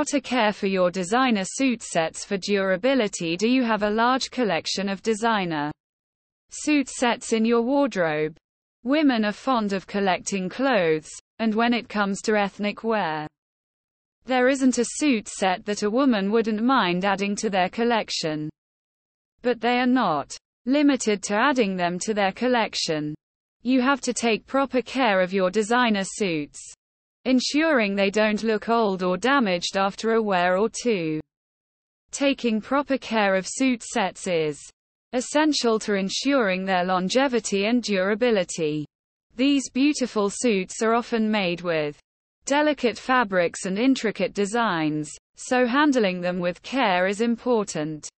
How to care for your designer suit sets for durability Do you have a large collection of designer suit sets in your wardrobe? Women are fond of collecting clothes, and when it comes to ethnic wear, there isn't a suit set that a woman wouldn't mind adding to their collection. But they are not limited to adding them to their collection. You have to take proper care of your designer suits, ensuring they don't look old or damaged after a wear or two. Taking proper care of suit sets is essential to ensuring their longevity and durability. These beautiful suits are often made with delicate fabrics and intricate designs, so handling them with care is important.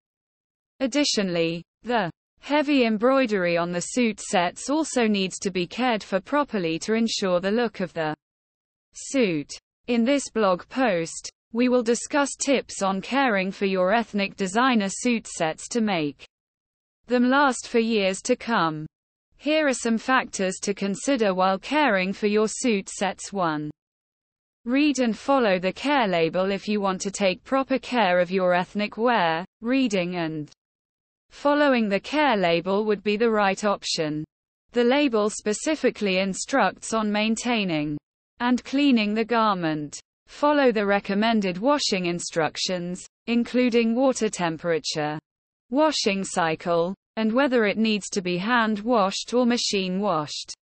Additionally, the heavy embroidery on the suit sets also needs to be cared for properly to ensure the look of the suit. In this blog post, we will discuss tips on caring for your ethnic designer suit sets to make them last for years to come. Here are some factors to consider while caring for your suit sets 1. Read and follow the care label if you want to take proper care of your ethnic wear. Reading and Following the care label would be the right option. The label specifically instructs on maintaining and cleaning the garment. Follow the recommended washing instructions, including water temperature, washing cycle, and whether it needs to be hand washed or machine washed.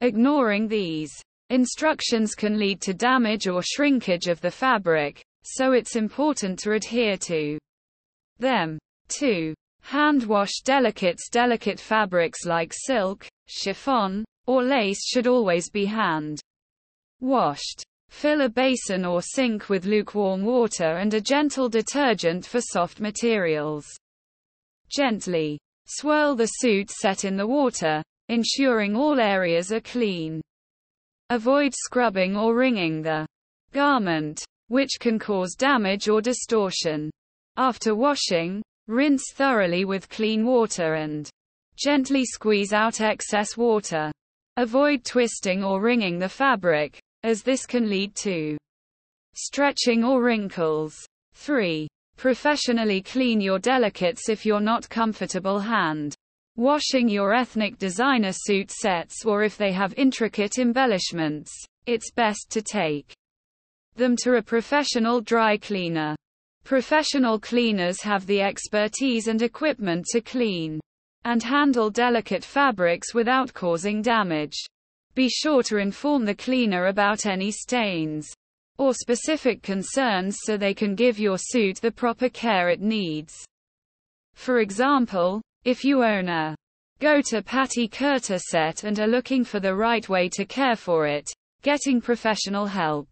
Ignoring these instructions can lead to damage or shrinkage of the fabric, so it's important to adhere to them. 2. Hand wash delicates Delicate fabrics like silk, chiffon, or lace should always be hand washed. Fill a basin or sink with lukewarm water and a gentle detergent for soft materials. Gently swirl the suit set in the water, ensuring all areas are clean. Avoid scrubbing or wringing the garment, which can cause damage or distortion. After washing, Rinse thoroughly with clean water and gently squeeze out excess water. Avoid twisting or wringing the fabric, as this can lead to stretching or wrinkles. 3. Professionally clean your delicates if you're not comfortable hand washing your ethnic designer suit sets or if they have intricate embellishments. It's best to take them to a professional dry cleaner. Professional cleaners have the expertise and equipment to clean and handle delicate fabrics without causing damage. Be sure to inform the cleaner about any stains or specific concerns so they can give your suit the proper care it needs. For example, if you own a Gota Patti Kurta set and are looking for the right way to care for it, getting professional help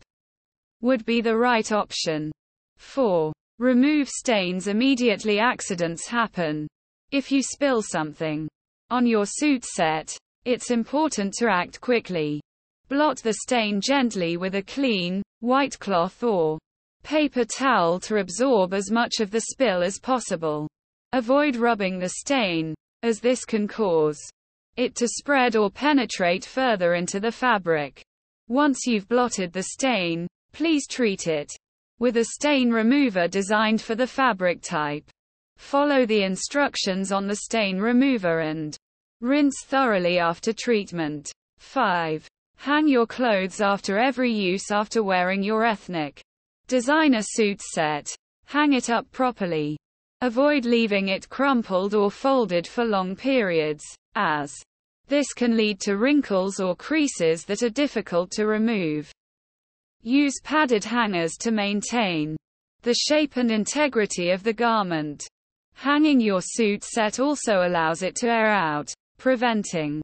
would be the right option. 4. Remove stains immediately accidents happen. If you spill something on your suit set, it's important to act quickly. Blot the stain gently with a clean, white cloth or paper towel to absorb as much of the spill as possible. Avoid rubbing the stain, as this can cause it to spread or penetrate further into the fabric. Once you've blotted the stain, please treat it with a stain remover designed for the fabric type. Follow the instructions on the stain remover and rinse thoroughly after treatment. 5. Hang your clothes after every use after wearing your ethnic designer suit set. Hang it up properly. Avoid leaving it crumpled or folded for long periods, as this can lead to wrinkles or creases that are difficult to remove. Use padded hangers to maintain the shape and integrity of the garment. Hanging your suit set also allows it to air out, preventing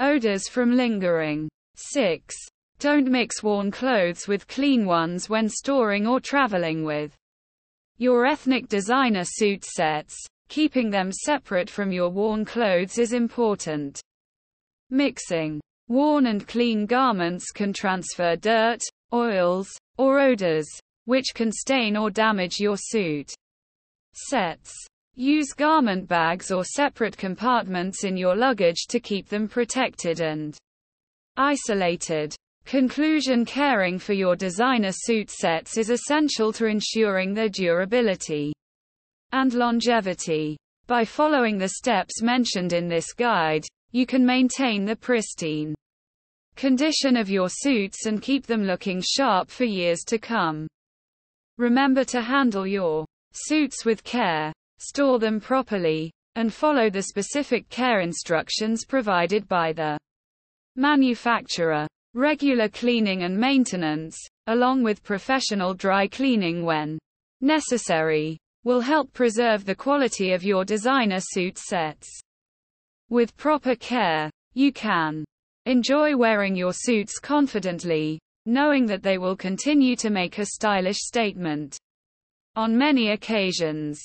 odors from lingering. 6. Don't mix worn clothes with clean ones when storing or traveling with your ethnic designer suit sets. Keeping them separate from your worn clothes is important. Mixing worn and clean garments can transfer dirt, oils, or odors, which can stain or damage your suit. Sets. Use garment bags or separate compartments in your luggage to keep them protected and isolated. Conclusion Caring for your designer suit sets is essential to ensuring their durability and longevity. By following the steps mentioned in this guide, you can maintain the pristine condition of your suits and keep them looking sharp for years to come. Remember to handle your suits with care, store them properly, and follow the specific care instructions provided by the manufacturer. Regular cleaning and maintenance, along with professional dry cleaning when necessary, will help preserve the quality of your designer suit sets. With proper care, you can enjoy wearing your suits confidently, knowing that they will continue to make a stylish statement. On many occasions,